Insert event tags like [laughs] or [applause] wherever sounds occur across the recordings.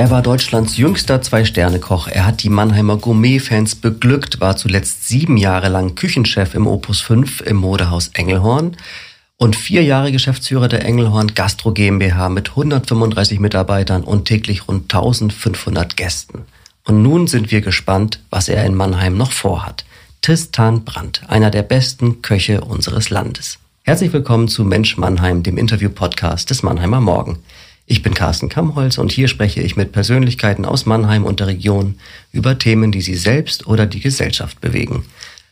Er war Deutschlands jüngster Zwei-Sterne-Koch. Er hat die Mannheimer Gourmet-Fans beglückt, war zuletzt sieben Jahre lang Küchenchef im Opus 5 im Modehaus Engelhorn und vier Jahre Geschäftsführer der Engelhorn Gastro GmbH mit 135 Mitarbeitern und täglich rund 1500 Gästen. Und nun sind wir gespannt, was er in Mannheim noch vorhat. Tristan Brandt, einer der besten Köche unseres Landes. Herzlich willkommen zu Mensch Mannheim, dem Interview-Podcast des Mannheimer Morgen. Ich bin Carsten Kammholz und hier spreche ich mit Persönlichkeiten aus Mannheim und der Region über Themen, die sie selbst oder die Gesellschaft bewegen.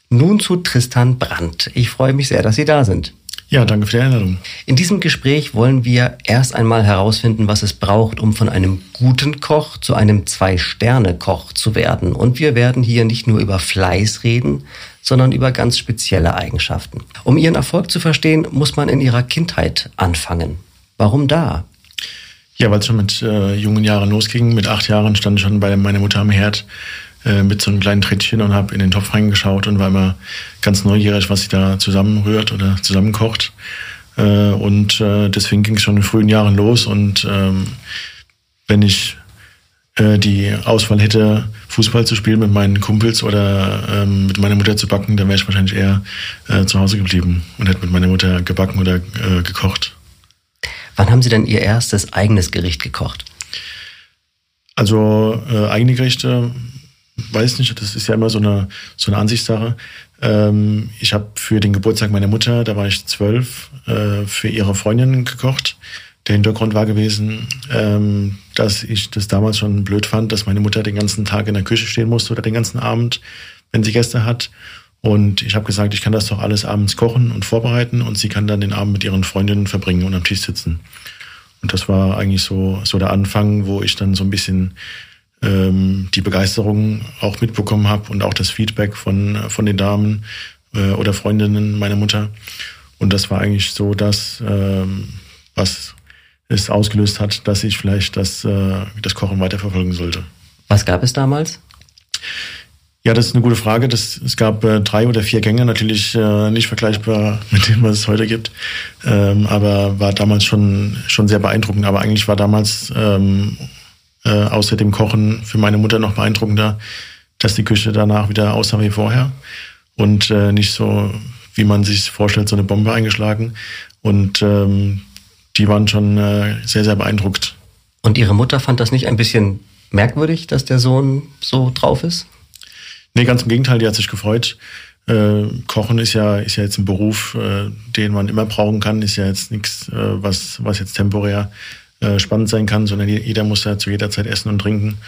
Nun zu Tristan Brandt. Ich freue mich sehr, dass Sie da sind. Ja, danke für die Einladung. In diesem Gespräch wollen wir erst einmal herausfinden, was es braucht, um von einem guten Koch zu einem Zwei-Sterne-Koch zu werden. Und wir werden hier nicht nur über Fleiß reden, sondern über ganz spezielle Eigenschaften. Um Ihren Erfolg zu verstehen, muss man in Ihrer Kindheit anfangen. Warum da? Ja, weil es schon mit äh, jungen Jahren losging. Mit acht Jahren stand ich schon bei meiner Mutter am Herd äh, mit so einem kleinen Trittchen und habe in den Topf reingeschaut und war immer ganz neugierig, was sie da zusammenrührt oder zusammenkocht. Äh, und äh, deswegen ging es schon in frühen Jahren los. Und ähm, wenn ich äh, die Auswahl hätte, Fußball zu spielen mit meinen Kumpels oder ähm, mit meiner Mutter zu backen, dann wäre ich wahrscheinlich eher äh, zu Hause geblieben und hätte mit meiner Mutter gebacken oder äh, gekocht. Wann haben Sie denn Ihr erstes eigenes Gericht gekocht? Also äh, eigene Gerichte, weiß nicht, das ist ja immer so eine, so eine Ansichtssache. Ähm, ich habe für den Geburtstag meiner Mutter, da war ich zwölf, äh, für ihre Freundin gekocht. Der Hintergrund war gewesen, ähm, dass ich das damals schon blöd fand, dass meine Mutter den ganzen Tag in der Küche stehen musste oder den ganzen Abend, wenn sie Gäste hat. Und ich habe gesagt, ich kann das doch alles abends kochen und vorbereiten und sie kann dann den Abend mit ihren Freundinnen verbringen und am Tisch sitzen. Und das war eigentlich so, so der Anfang, wo ich dann so ein bisschen ähm, die Begeisterung auch mitbekommen habe und auch das Feedback von, von den Damen äh, oder Freundinnen meiner Mutter. Und das war eigentlich so das, ähm, was es ausgelöst hat, dass ich vielleicht das, äh, das Kochen weiterverfolgen sollte. Was gab es damals? Ja, das ist eine gute Frage. Das, es gab äh, drei oder vier Gänge, natürlich äh, nicht vergleichbar [laughs] mit dem, was es heute gibt, ähm, aber war damals schon, schon sehr beeindruckend. Aber eigentlich war damals ähm, äh, außer dem Kochen für meine Mutter noch beeindruckender, dass die Küche danach wieder aussah wie vorher und äh, nicht so, wie man sich vorstellt, so eine Bombe eingeschlagen. Und ähm, die waren schon äh, sehr, sehr beeindruckt. Und Ihre Mutter fand das nicht ein bisschen merkwürdig, dass der Sohn so drauf ist? Nee, ganz im Gegenteil, die hat sich gefreut. Äh, Kochen ist ja, ist ja jetzt ein Beruf, äh, den man immer brauchen kann, ist ja jetzt nichts, äh, was, was jetzt temporär äh, spannend sein kann, sondern jeder muss ja zu jeder Zeit essen und trinken.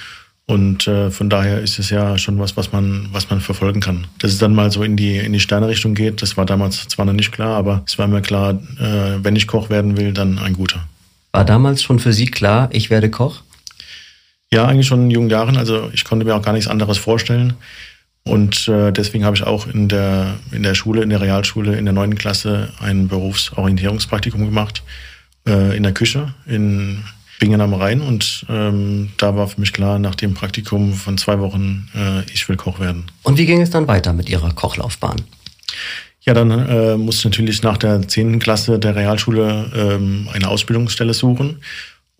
Und äh, von daher ist es ja schon was, was man, was man verfolgen kann. Dass es dann mal so in die, in die Sterne-Richtung geht, das war damals zwar noch nicht klar, aber es war mir klar, äh, wenn ich Koch werden will, dann ein guter. War damals schon für Sie klar, ich werde Koch? Ja, eigentlich schon in jungen Jahren. Also ich konnte mir auch gar nichts anderes vorstellen. Und äh, deswegen habe ich auch in der, in der Schule, in der Realschule, in der neunten Klasse ein Berufsorientierungspraktikum gemacht äh, in der Küche in Bingen am Rhein. Und ähm, da war für mich klar, nach dem Praktikum von zwei Wochen, äh, ich will Koch werden. Und wie ging es dann weiter mit Ihrer Kochlaufbahn? Ja, dann äh, musste ich natürlich nach der zehnten Klasse der Realschule ähm, eine Ausbildungsstelle suchen.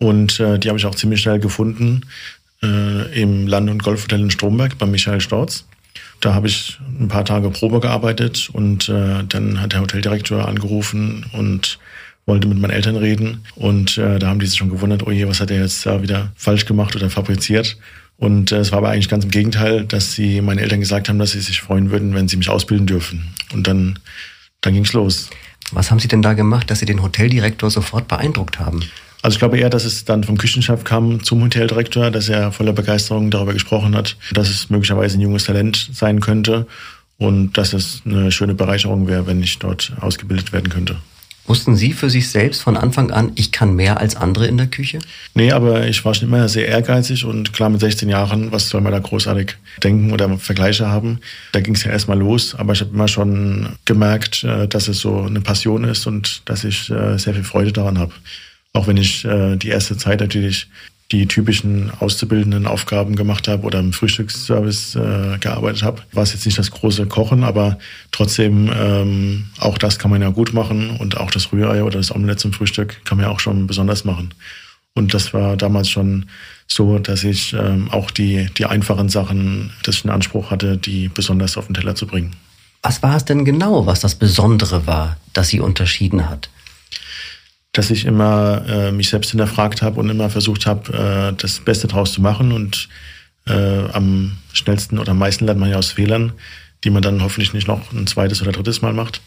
Und äh, die habe ich auch ziemlich schnell gefunden äh, im Land- und Golfhotel in Stromberg bei Michael Storz. Da habe ich ein paar Tage Probe gearbeitet und äh, dann hat der Hoteldirektor angerufen und wollte mit meinen Eltern reden. Und äh, da haben die sich schon gewundert, oh je, was hat er jetzt da wieder falsch gemacht oder fabriziert. Und äh, es war aber eigentlich ganz im Gegenteil, dass sie meine Eltern gesagt haben, dass sie sich freuen würden, wenn sie mich ausbilden dürfen. Und dann, dann ging's los. Was haben Sie denn da gemacht, dass Sie den Hoteldirektor sofort beeindruckt haben? Also ich glaube eher, dass es dann vom Küchenchef kam zum Hoteldirektor, dass er voller Begeisterung darüber gesprochen hat, dass es möglicherweise ein junges Talent sein könnte und dass es eine schöne Bereicherung wäre, wenn ich dort ausgebildet werden könnte. Wussten Sie für sich selbst von Anfang an, ich kann mehr als andere in der Küche? Nee, aber ich war schon immer sehr ehrgeizig und klar mit 16 Jahren, was soll man da großartig denken oder Vergleiche haben? Da ging es ja erstmal los, aber ich habe immer schon gemerkt, äh, dass es so eine Passion ist und dass ich äh, sehr viel Freude daran habe. Auch wenn ich äh, die erste Zeit natürlich die typischen auszubildenden Aufgaben gemacht habe oder im Frühstücksservice äh, gearbeitet habe, war es jetzt nicht das große Kochen, aber trotzdem ähm, auch das kann man ja gut machen und auch das Rührei oder das Omelett zum Frühstück kann man ja auch schon besonders machen. Und das war damals schon so, dass ich ähm, auch die, die einfachen Sachen, dass ich einen Anspruch hatte, die besonders auf den Teller zu bringen. Was war es denn genau, was das Besondere war, das Sie unterschieden hat? Dass ich immer äh, mich selbst hinterfragt habe und immer versucht habe, äh, das Beste draus zu machen. Und äh, am schnellsten oder am meisten lernt man ja aus Fehlern, die man dann hoffentlich nicht noch ein zweites oder drittes Mal macht.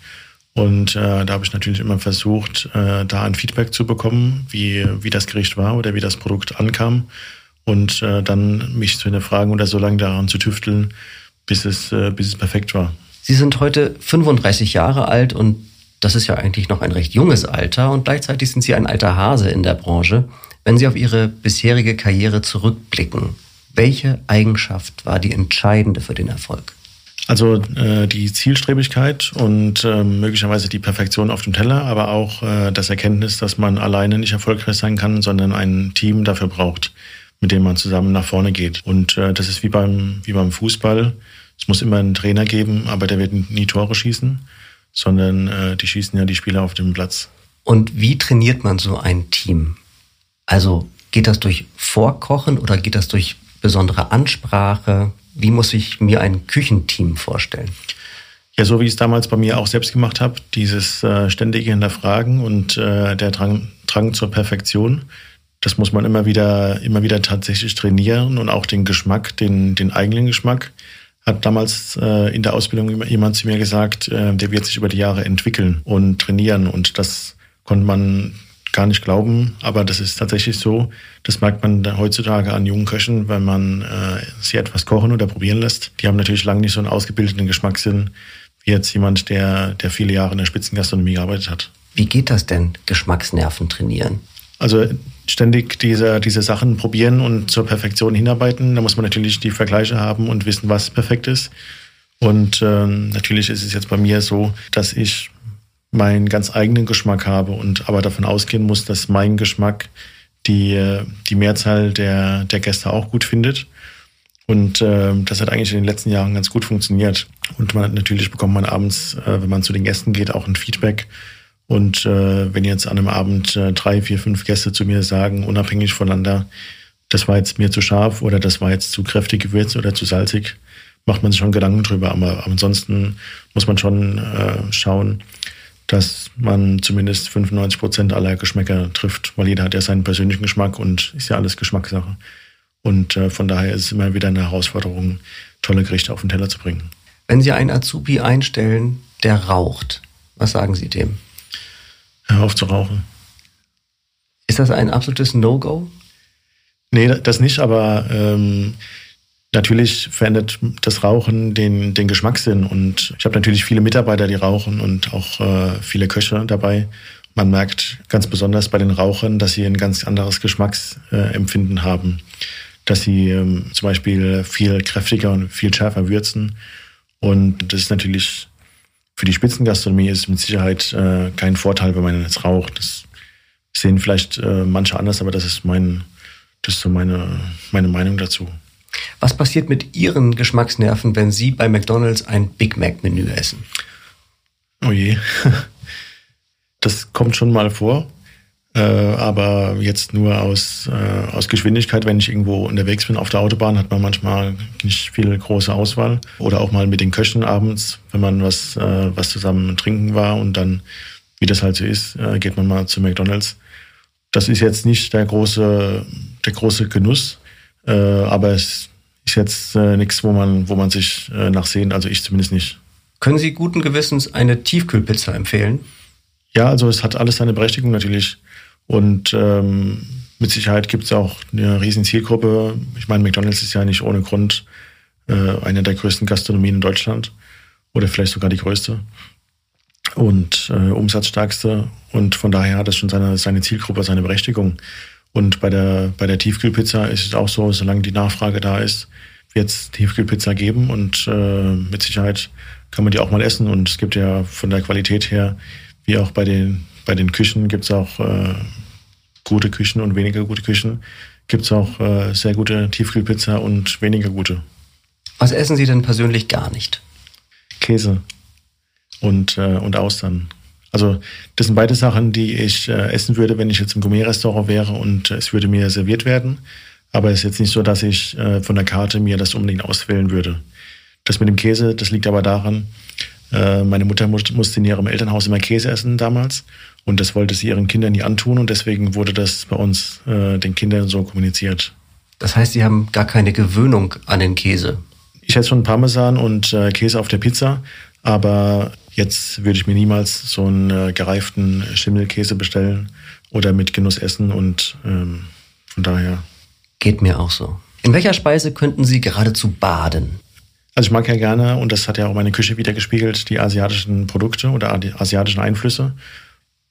Und äh, da habe ich natürlich immer versucht, äh, da ein Feedback zu bekommen, wie, wie das Gericht war oder wie das Produkt ankam. Und äh, dann mich zu hinterfragen oder so lange daran zu tüfteln, bis es, äh, bis es perfekt war. Sie sind heute 35 Jahre alt und das ist ja eigentlich noch ein recht junges Alter und gleichzeitig sind Sie ein alter Hase in der Branche. Wenn Sie auf Ihre bisherige Karriere zurückblicken, welche Eigenschaft war die entscheidende für den Erfolg? Also äh, die Zielstrebigkeit und äh, möglicherweise die Perfektion auf dem Teller, aber auch äh, das Erkenntnis, dass man alleine nicht erfolgreich sein kann, sondern ein Team dafür braucht, mit dem man zusammen nach vorne geht. Und äh, das ist wie beim, wie beim Fußball. Es muss immer einen Trainer geben, aber der wird nie Tore schießen, sondern äh, die schießen ja die Spieler auf dem Platz. Und wie trainiert man so ein Team? Also geht das durch Vorkochen oder geht das durch besondere Ansprache? Wie muss ich mir ein Küchenteam vorstellen? Ja, so wie ich es damals bei mir auch selbst gemacht habe, dieses äh, ständige Hinterfragen und äh, der Drang, Drang zur Perfektion, das muss man immer wieder, immer wieder tatsächlich trainieren und auch den Geschmack, den, den eigenen Geschmack. Hat damals äh, in der Ausbildung jemand zu mir gesagt, äh, der wird sich über die Jahre entwickeln und trainieren und das konnte man gar nicht glauben, aber das ist tatsächlich so. Das merkt man heutzutage an jungen Köchen, wenn man äh, sie etwas kochen oder probieren lässt. Die haben natürlich lange nicht so einen ausgebildeten Geschmackssinn wie jetzt jemand, der, der viele Jahre in der Spitzengastronomie gearbeitet hat. Wie geht das denn, Geschmacksnerven trainieren? Also ständig diese, diese Sachen probieren und zur Perfektion hinarbeiten. Da muss man natürlich die Vergleiche haben und wissen, was perfekt ist. Und ähm, natürlich ist es jetzt bei mir so, dass ich meinen ganz eigenen Geschmack habe und aber davon ausgehen muss, dass mein Geschmack die, die Mehrzahl der, der Gäste auch gut findet. Und äh, das hat eigentlich in den letzten Jahren ganz gut funktioniert. Und man natürlich bekommt man abends, äh, wenn man zu den Gästen geht, auch ein Feedback. Und äh, wenn jetzt an einem Abend äh, drei, vier, fünf Gäste zu mir sagen, unabhängig voneinander, das war jetzt mir zu scharf oder das war jetzt zu kräftig gewürzt oder zu salzig, macht man sich schon Gedanken drüber. Aber, ansonsten muss man schon äh, schauen, dass man zumindest 95 Prozent aller Geschmäcker trifft, weil jeder hat ja seinen persönlichen Geschmack und ist ja alles Geschmackssache. Und äh, von daher ist es immer wieder eine Herausforderung, tolle Gerichte auf den Teller zu bringen. Wenn Sie einen Azubi einstellen, der raucht, was sagen Sie dem? Hör auf zu rauchen. Ist das ein absolutes No-Go? Nee, das nicht, aber ähm, Natürlich verändert das Rauchen den, den Geschmackssinn und ich habe natürlich viele Mitarbeiter, die rauchen und auch äh, viele Köche dabei. Man merkt ganz besonders bei den Rauchern, dass sie ein ganz anderes Geschmacksempfinden haben, dass sie ähm, zum Beispiel viel kräftiger und viel schärfer würzen und das ist natürlich für die Spitzengastronomie ist mit Sicherheit äh, kein Vorteil, wenn man jetzt raucht. Das sehen vielleicht äh, manche anders, aber das ist mein, das ist so meine, meine Meinung dazu. Was passiert mit Ihren Geschmacksnerven, wenn Sie bei McDonald's ein Big Mac-Menü essen? Oh je. [laughs] Das kommt schon mal vor. Äh, aber jetzt nur aus, äh, aus Geschwindigkeit, wenn ich irgendwo unterwegs bin auf der Autobahn, hat man manchmal nicht viel große Auswahl. Oder auch mal mit den Köchen abends, wenn man was, äh, was zusammen trinken war und dann, wie das halt so ist, äh, geht man mal zu McDonalds. Das ist jetzt nicht der große, der große Genuss, äh, aber es ist jetzt äh, nichts, wo man, wo man sich nachsehen, also ich zumindest nicht. Können Sie guten Gewissens eine Tiefkühlpizza empfehlen? Ja, also es hat alles seine Berechtigung natürlich. Und ähm, mit Sicherheit gibt es auch eine riesen Zielgruppe. Ich meine, McDonalds ist ja nicht ohne Grund äh, eine der größten Gastronomien in Deutschland oder vielleicht sogar die größte und äh, umsatzstärkste. Und von daher hat es schon seine, seine Zielgruppe, seine Berechtigung. Und bei der, bei der Tiefkühlpizza ist es auch so, solange die Nachfrage da ist, wird es Tiefkühlpizza geben und äh, mit Sicherheit kann man die auch mal essen. Und es gibt ja von der Qualität her, wie auch bei den, bei den Küchen, gibt es auch äh, gute Küchen und weniger gute Küchen. Gibt es auch äh, sehr gute Tiefkühlpizza und weniger gute. Was essen Sie denn persönlich gar nicht? Käse und, äh, und Austern. Also das sind beide Sachen, die ich äh, essen würde, wenn ich jetzt im Gourmet-Restaurant wäre und es würde mir serviert werden. Aber es ist jetzt nicht so, dass ich äh, von der Karte mir das unbedingt auswählen würde. Das mit dem Käse, das liegt aber daran, äh, meine Mutter musste in ihrem Elternhaus immer Käse essen damals und das wollte sie ihren Kindern nie antun und deswegen wurde das bei uns äh, den Kindern so kommuniziert. Das heißt, Sie haben gar keine Gewöhnung an den Käse? Ich esse schon Parmesan und äh, Käse auf der Pizza, aber jetzt würde ich mir niemals so einen äh, gereiften Schimmelkäse bestellen oder mit Genuss essen und ähm, von daher. Geht mir auch so. In welcher Speise könnten Sie geradezu baden? Also ich mag ja gerne, und das hat ja auch meine Küche wieder gespiegelt, die asiatischen Produkte oder asiatischen Einflüsse.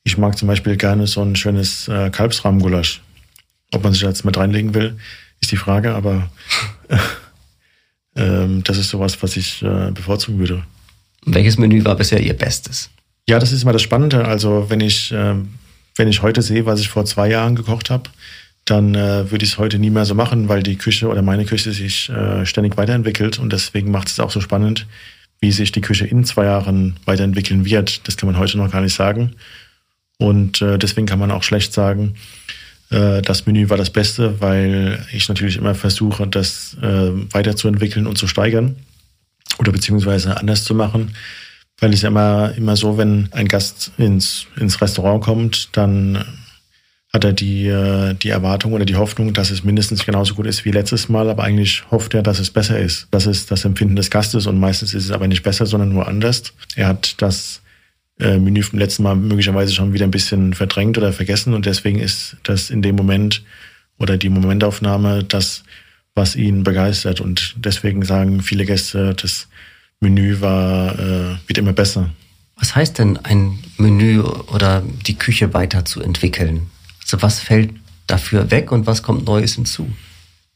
Ich mag zum Beispiel gerne so ein schönes äh, Kalbsrahmgulasch. Ob man sich jetzt mit reinlegen will, ist die Frage, aber äh, das ist sowas, was ich äh, bevorzugen würde. Welches Menü war bisher Ihr Bestes? Ja, das ist immer das Spannende. Also wenn ich, äh, wenn ich heute sehe, was ich vor zwei Jahren gekocht habe, dann äh, würde ich es heute nie mehr so machen, weil die Küche oder meine Küche sich äh, ständig weiterentwickelt und deswegen macht es auch so spannend, wie sich die Küche in zwei Jahren weiterentwickeln wird. Das kann man heute noch gar nicht sagen. Und äh, deswegen kann man auch schlecht sagen, äh, das Menü war das Beste, weil ich natürlich immer versuche, das äh, weiterzuentwickeln und zu steigern oder beziehungsweise anders zu machen. Weil es ja immer, immer so, wenn ein Gast ins, ins Restaurant kommt, dann hat er die, äh, die Erwartung oder die Hoffnung, dass es mindestens genauso gut ist wie letztes Mal, aber eigentlich hofft er, dass es besser ist. Das ist das Empfinden des Gastes und meistens ist es aber nicht besser, sondern nur anders. Er hat das äh, Menü vom letzten Mal möglicherweise schon wieder ein bisschen verdrängt oder vergessen und deswegen ist das in dem Moment oder die Momentaufnahme das, was ihn begeistert und deswegen sagen viele Gäste, das Menü war, äh, wird immer besser. Was heißt denn ein Menü oder die Küche weiterzuentwickeln? Also was fällt dafür weg und was kommt Neues hinzu?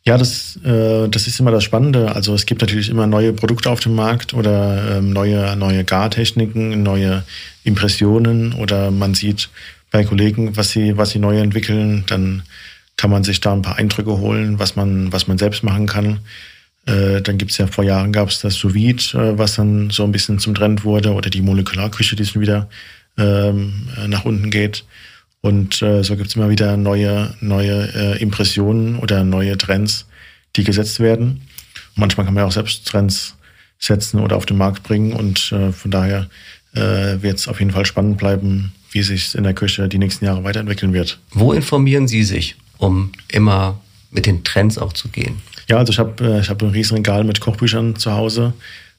Ja, das, äh, das ist immer das Spannende. Also es gibt natürlich immer neue Produkte auf dem Markt oder ähm, neue, neue Gartechniken, neue Impressionen oder man sieht bei Kollegen, was sie, was sie neu entwickeln, dann kann man sich da ein paar Eindrücke holen, was man, was man selbst machen kann. Äh, dann gibt's ja vor Jahren gab es das Sous äh, was dann so ein bisschen zum Trend wurde, oder die Molekularküche, die schon wieder ähm, nach unten geht. Und äh, so gibt es immer wieder neue, neue äh, Impressionen oder neue Trends, die gesetzt werden. manchmal kann man ja auch selbst Trends setzen oder auf den Markt bringen. Und äh, von daher äh, wird es auf jeden Fall spannend bleiben, wie sich in der Küche die nächsten Jahre weiterentwickeln wird. Wo informieren Sie sich, um immer mit den Trends auch zu gehen? Ja, also ich habe äh, ich hab ein Riesenregal mit Kochbüchern zu Hause.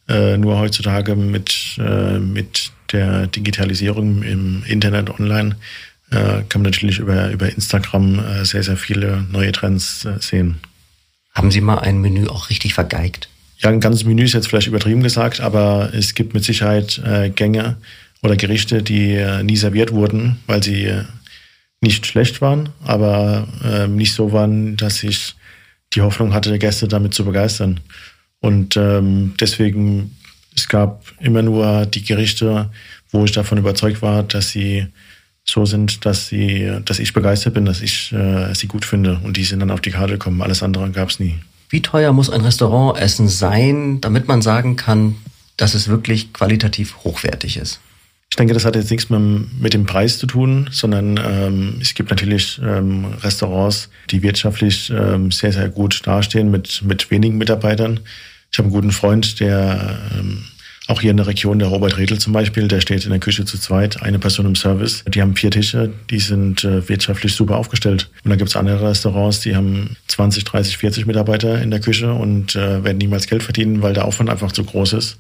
Äh, nur heutzutage mit, äh, mit der Digitalisierung im Internet online äh, kann man natürlich über, über Instagram äh, sehr, sehr viele neue Trends äh, sehen. Haben Sie mal ein Menü auch richtig vergeigt? Ja, ein ganzes Menü ist jetzt vielleicht übertrieben gesagt, aber es gibt mit Sicherheit äh, Gänge oder Gerichte, die äh, nie serviert wurden, weil sie äh, nicht schlecht waren, aber äh, nicht so waren, dass ich die Hoffnung hatte, Gäste damit zu begeistern. Und ähm, deswegen, es gab immer nur die Gerichte, wo ich davon überzeugt war, dass sie so sind, dass sie, dass ich begeistert bin, dass ich äh, sie gut finde und die sind dann auf die Karte gekommen. Alles andere gab es nie. Wie teuer muss ein Restaurantessen sein, damit man sagen kann, dass es wirklich qualitativ hochwertig ist? Ich denke, das hat jetzt nichts mehr mit dem Preis zu tun, sondern ähm, es gibt natürlich ähm, Restaurants, die wirtschaftlich ähm, sehr, sehr gut dastehen mit, mit wenigen Mitarbeitern. Ich habe einen guten Freund, der ähm, auch hier in der Region, der Robert Redl zum Beispiel, der steht in der Küche zu zweit, eine Person im Service. Die haben vier Tische, die sind äh, wirtschaftlich super aufgestellt. Und dann gibt es andere Restaurants, die haben 20, 30, 40 Mitarbeiter in der Küche und äh, werden niemals Geld verdienen, weil der Aufwand einfach zu groß ist.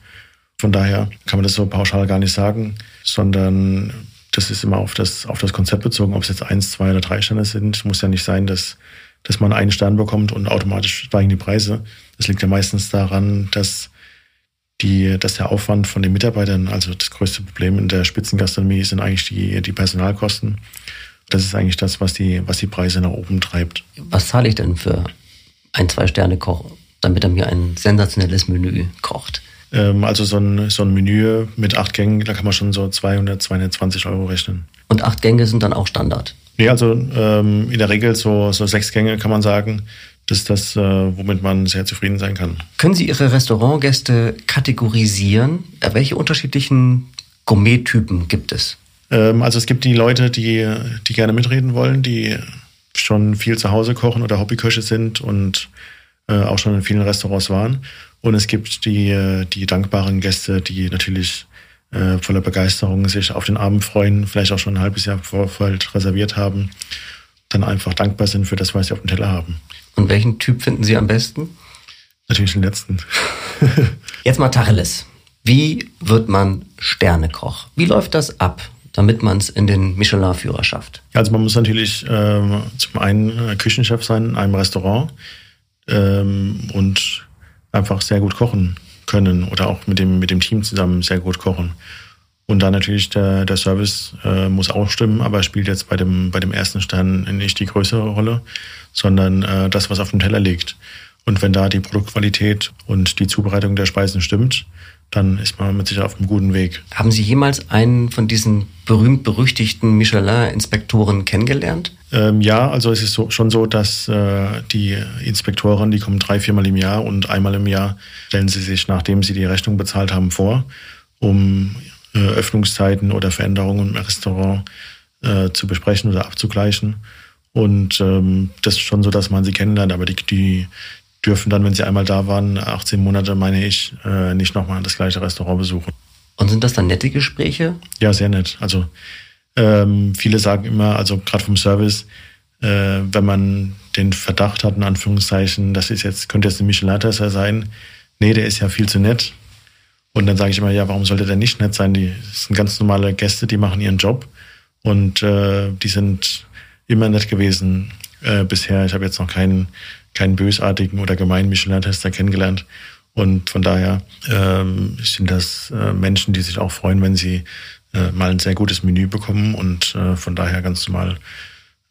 Von daher kann man das so pauschal gar nicht sagen, sondern das ist immer auf das, auf das Konzept bezogen, ob es jetzt eins, zwei oder drei Sterne sind. Muss ja nicht sein, dass, dass man einen Stern bekommt und automatisch steigen die Preise. Das liegt ja meistens daran, dass die, dass der Aufwand von den Mitarbeitern, also das größte Problem in der Spitzengastronomie sind eigentlich die, die Personalkosten. Das ist eigentlich das, was die, was die Preise nach oben treibt. Was zahle ich denn für ein Zwei-Sterne-Koch, damit er mir ein sensationelles Menü kocht? Ähm, also so ein, so ein Menü mit acht Gängen, da kann man schon so 200, 220 Euro rechnen. Und acht Gänge sind dann auch Standard? Nee, also ähm, in der Regel so, so sechs Gänge kann man sagen das ist das, äh, womit man sehr zufrieden sein kann. Können Sie Ihre Restaurantgäste kategorisieren? Welche unterschiedlichen Gourmet-Typen gibt es? Ähm, also es gibt die Leute, die, die gerne mitreden wollen, die schon viel zu Hause kochen oder Hobbyköche sind und äh, auch schon in vielen Restaurants waren. Und es gibt die, die dankbaren Gäste, die natürlich äh, voller Begeisterung sich auf den Abend freuen, vielleicht auch schon ein halbes Jahr Vorfeld reserviert haben, dann einfach dankbar sind für das, was sie auf dem Teller haben. Und welchen Typ finden Sie am besten? Natürlich den letzten. [laughs] Jetzt mal Tacheles. Wie wird man Sternekoch? Wie läuft das ab, damit man es in den Michelin-Führer schafft? Also man muss natürlich ähm, zum einen äh, Küchenchef sein in einem Restaurant ähm, und einfach sehr gut kochen können oder auch mit dem, mit dem Team zusammen sehr gut kochen. Und dann natürlich der, der Service äh, muss auch stimmen, aber spielt jetzt bei dem, bei dem ersten Stern nicht die größere Rolle, sondern äh, das, was auf dem Teller liegt. Und wenn da die Produktqualität und die Zubereitung der Speisen stimmt, dann ist man mit Sicherheit auf einem guten Weg. Haben Sie jemals einen von diesen berühmt-berüchtigten Michelin-Inspektoren kennengelernt? Ähm, ja, also es ist so, schon so, dass äh, die Inspektoren, die kommen drei, viermal im Jahr und einmal im Jahr stellen sie sich, nachdem sie die Rechnung bezahlt haben, vor, um äh, Öffnungszeiten oder Veränderungen im Restaurant äh, zu besprechen oder abzugleichen. Und ähm, das ist schon so, dass man sie kennenlernt, aber die, die dürfen dann, wenn sie einmal da waren, 18 Monate, meine ich, äh, nicht nochmal das gleiche Restaurant besuchen. Und sind das dann nette Gespräche? Ja, sehr nett. Also ähm, viele sagen immer, also gerade vom Service, äh, wenn man den Verdacht hat, in Anführungszeichen, das ist jetzt, könnte jetzt ein Michelin-Tester sein, nee, der ist ja viel zu nett. Und dann sage ich immer, ja, warum sollte der nicht nett sein? Die sind ganz normale Gäste, die machen ihren Job und äh, die sind immer nett gewesen äh, bisher. Ich habe jetzt noch keinen, keinen bösartigen oder gemeinen Michelin-Tester kennengelernt. Und von daher ähm, sind das äh, Menschen, die sich auch freuen, wenn sie äh, mal ein sehr gutes Menü bekommen und äh, von daher ganz normal,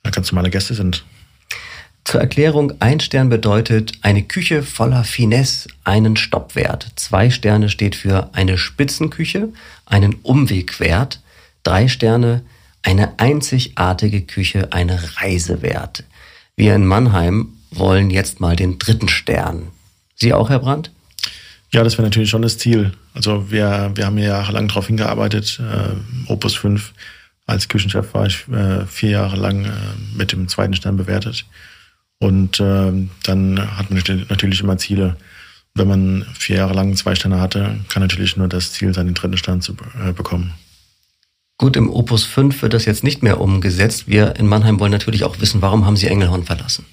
ganz normale Gäste sind. Zur Erklärung, ein Stern bedeutet eine Küche voller Finesse, einen Stoppwert. Zwei Sterne steht für eine Spitzenküche, einen Umwegwert. Drei Sterne eine einzigartige Küche, eine Reisewert. Wir in Mannheim wollen jetzt mal den dritten Stern. Sie auch, Herr Brandt? Ja, das wäre natürlich schon das Ziel. Also wir, wir haben ja jahrelang darauf hingearbeitet. Äh, Opus 5 als Küchenchef war ich äh, vier Jahre lang äh, mit dem zweiten Stern bewertet. Und äh, dann hat man natürlich immer Ziele. Wenn man vier Jahre lang zwei Sterne hatte, kann natürlich nur das Ziel sein, den dritten Stern zu äh, bekommen. Gut, im Opus 5 wird das jetzt nicht mehr umgesetzt. Wir in Mannheim wollen natürlich auch wissen, warum haben Sie Engelhorn verlassen?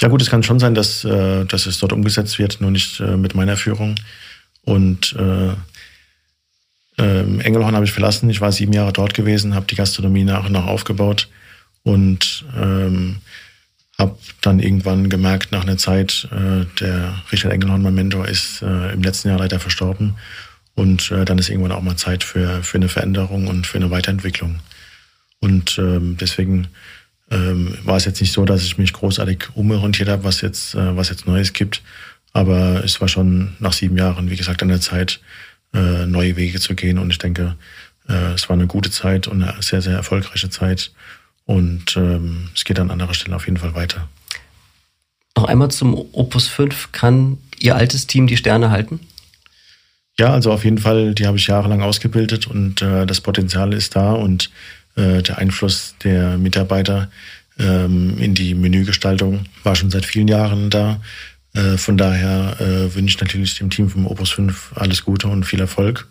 Ja gut, es kann schon sein, dass, äh, dass es dort umgesetzt wird, nur nicht äh, mit meiner Führung. Und äh, äh, Engelhorn habe ich verlassen. Ich war sieben Jahre dort gewesen, habe die Gastronomie nach und nach aufgebaut und ähm, habe dann irgendwann gemerkt, nach einer Zeit, äh, der Richard Engelhorn, mein Mentor, ist äh, im letzten Jahr leider verstorben. Und äh, dann ist irgendwann auch mal Zeit für, für eine Veränderung und für eine Weiterentwicklung. Und ähm, deswegen ähm, war es jetzt nicht so, dass ich mich großartig umorientiert habe, was jetzt, äh, was jetzt Neues gibt. Aber es war schon nach sieben Jahren, wie gesagt, an der Zeit, äh, neue Wege zu gehen. Und ich denke, äh, es war eine gute Zeit und eine sehr, sehr erfolgreiche Zeit. Und ähm, es geht an anderer Stelle auf jeden Fall weiter. Noch einmal zum Opus 5. Kann Ihr altes Team die Sterne halten? Ja, also auf jeden Fall, die habe ich jahrelang ausgebildet und äh, das Potenzial ist da und äh, der Einfluss der Mitarbeiter ähm, in die Menügestaltung war schon seit vielen Jahren da. Äh, von daher äh, wünsche ich natürlich dem Team vom Opus 5 alles Gute und viel Erfolg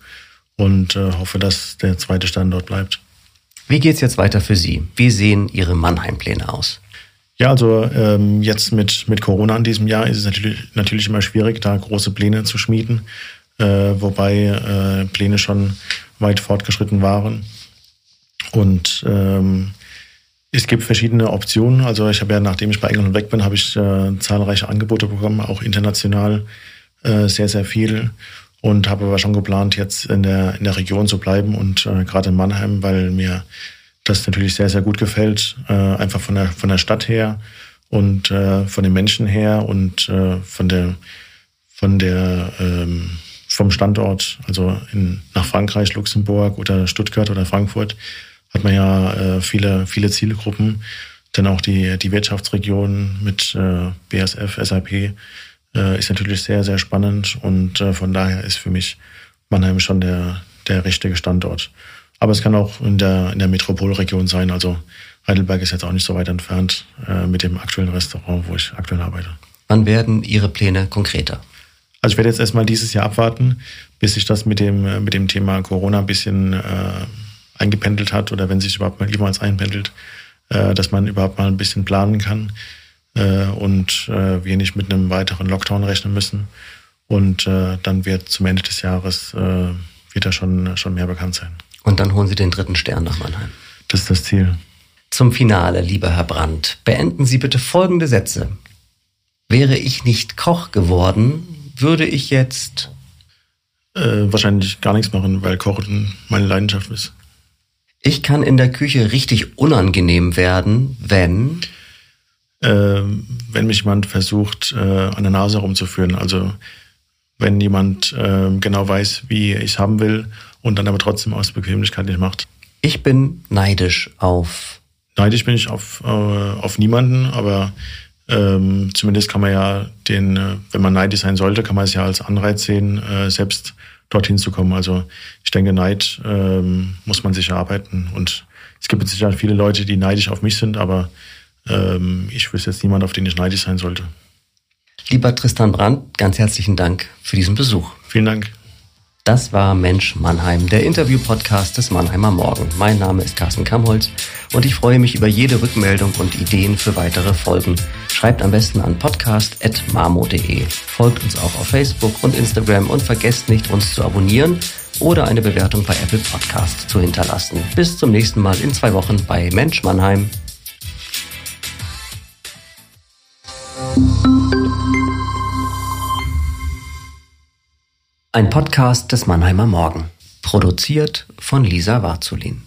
und äh, hoffe, dass der zweite Standort bleibt. Wie geht's jetzt weiter für Sie? Wie sehen Ihre Mannheim-Pläne aus? Ja, also ähm, jetzt mit, mit Corona in diesem Jahr ist es natürlich, natürlich immer schwierig, da große Pläne zu schmieden äh, wobei äh, Pläne schon weit fortgeschritten waren. Und ähm, es gibt verschiedene Optionen. Also ich habe ja, nachdem ich bei England weg bin, habe ich äh, zahlreiche Angebote bekommen, auch international äh, sehr, sehr viel. Und habe aber schon geplant, jetzt in der, in der Region zu bleiben und äh, gerade in Mannheim, weil mir das natürlich sehr, sehr gut gefällt. Äh, einfach von der, von der Stadt her und äh, von den Menschen her und äh, von der, von der ähm, vom Standort, also in, nach Frankreich, Luxemburg oder Stuttgart oder Frankfurt, hat man ja äh, viele, viele Zielgruppen. Dann auch die, die Wirtschaftsregion mit äh, BSF, SAP äh, ist natürlich sehr, sehr spannend und äh, von daher ist für mich Mannheim schon der, der richtige Standort. Aber es kann auch in der, in der Metropolregion sein. Also Heidelberg ist jetzt auch nicht so weit entfernt äh, mit dem aktuellen Restaurant, wo ich aktuell arbeite. Wann werden Ihre Pläne konkreter? Also ich werde jetzt erstmal dieses Jahr abwarten, bis sich das mit dem, äh, mit dem Thema Corona ein bisschen äh, eingependelt hat oder wenn sich überhaupt mal jemals einpendelt, äh, dass man überhaupt mal ein bisschen planen kann äh, und äh, wir nicht mit einem weiteren Lockdown rechnen müssen. Und äh, dann wird zum Ende des Jahres äh, wird da schon, schon mehr bekannt sein. Und dann holen Sie den dritten Stern nach Mannheim. Das ist das Ziel. Zum Finale, lieber Herr Brandt, beenden Sie bitte folgende Sätze. Wäre ich nicht Koch geworden, würde ich jetzt äh, wahrscheinlich gar nichts machen, weil Kochen meine Leidenschaft ist. Ich kann in der Küche richtig unangenehm werden, wenn wenn mich jemand versucht, äh, an der Nase rumzuführen. Also wenn jemand äh, genau weiß, wie ich es haben will und dann aber trotzdem aus Bequemlichkeit nicht macht. Ich bin neidisch auf. Neidisch bin ich auf, äh, auf niemanden, aber ähm, zumindest kann man ja den, äh, wenn man neidisch sein sollte, kann man es ja als Anreiz sehen, äh, selbst dorthin zu kommen. Also ich denke, Neid ähm, muss man sich erarbeiten. Und es gibt sicher viele Leute, die neidisch auf mich sind, aber ähm, ich wüsste jetzt niemand, auf den ich neidisch sein sollte. Lieber Tristan Brandt, ganz herzlichen Dank für diesen Besuch. Vielen Dank. Das war Mensch Mannheim, der Interview-Podcast des Mannheimer Morgen. Mein Name ist Carsten Kamholz und ich freue mich über jede Rückmeldung und Ideen für weitere Folgen. Schreibt am besten an podcast.marmo.de. Folgt uns auch auf Facebook und Instagram und vergesst nicht, uns zu abonnieren oder eine Bewertung bei Apple Podcast zu hinterlassen. Bis zum nächsten Mal in zwei Wochen bei Mensch Mannheim. Ein Podcast des Mannheimer Morgen. Produziert von Lisa Warzulin.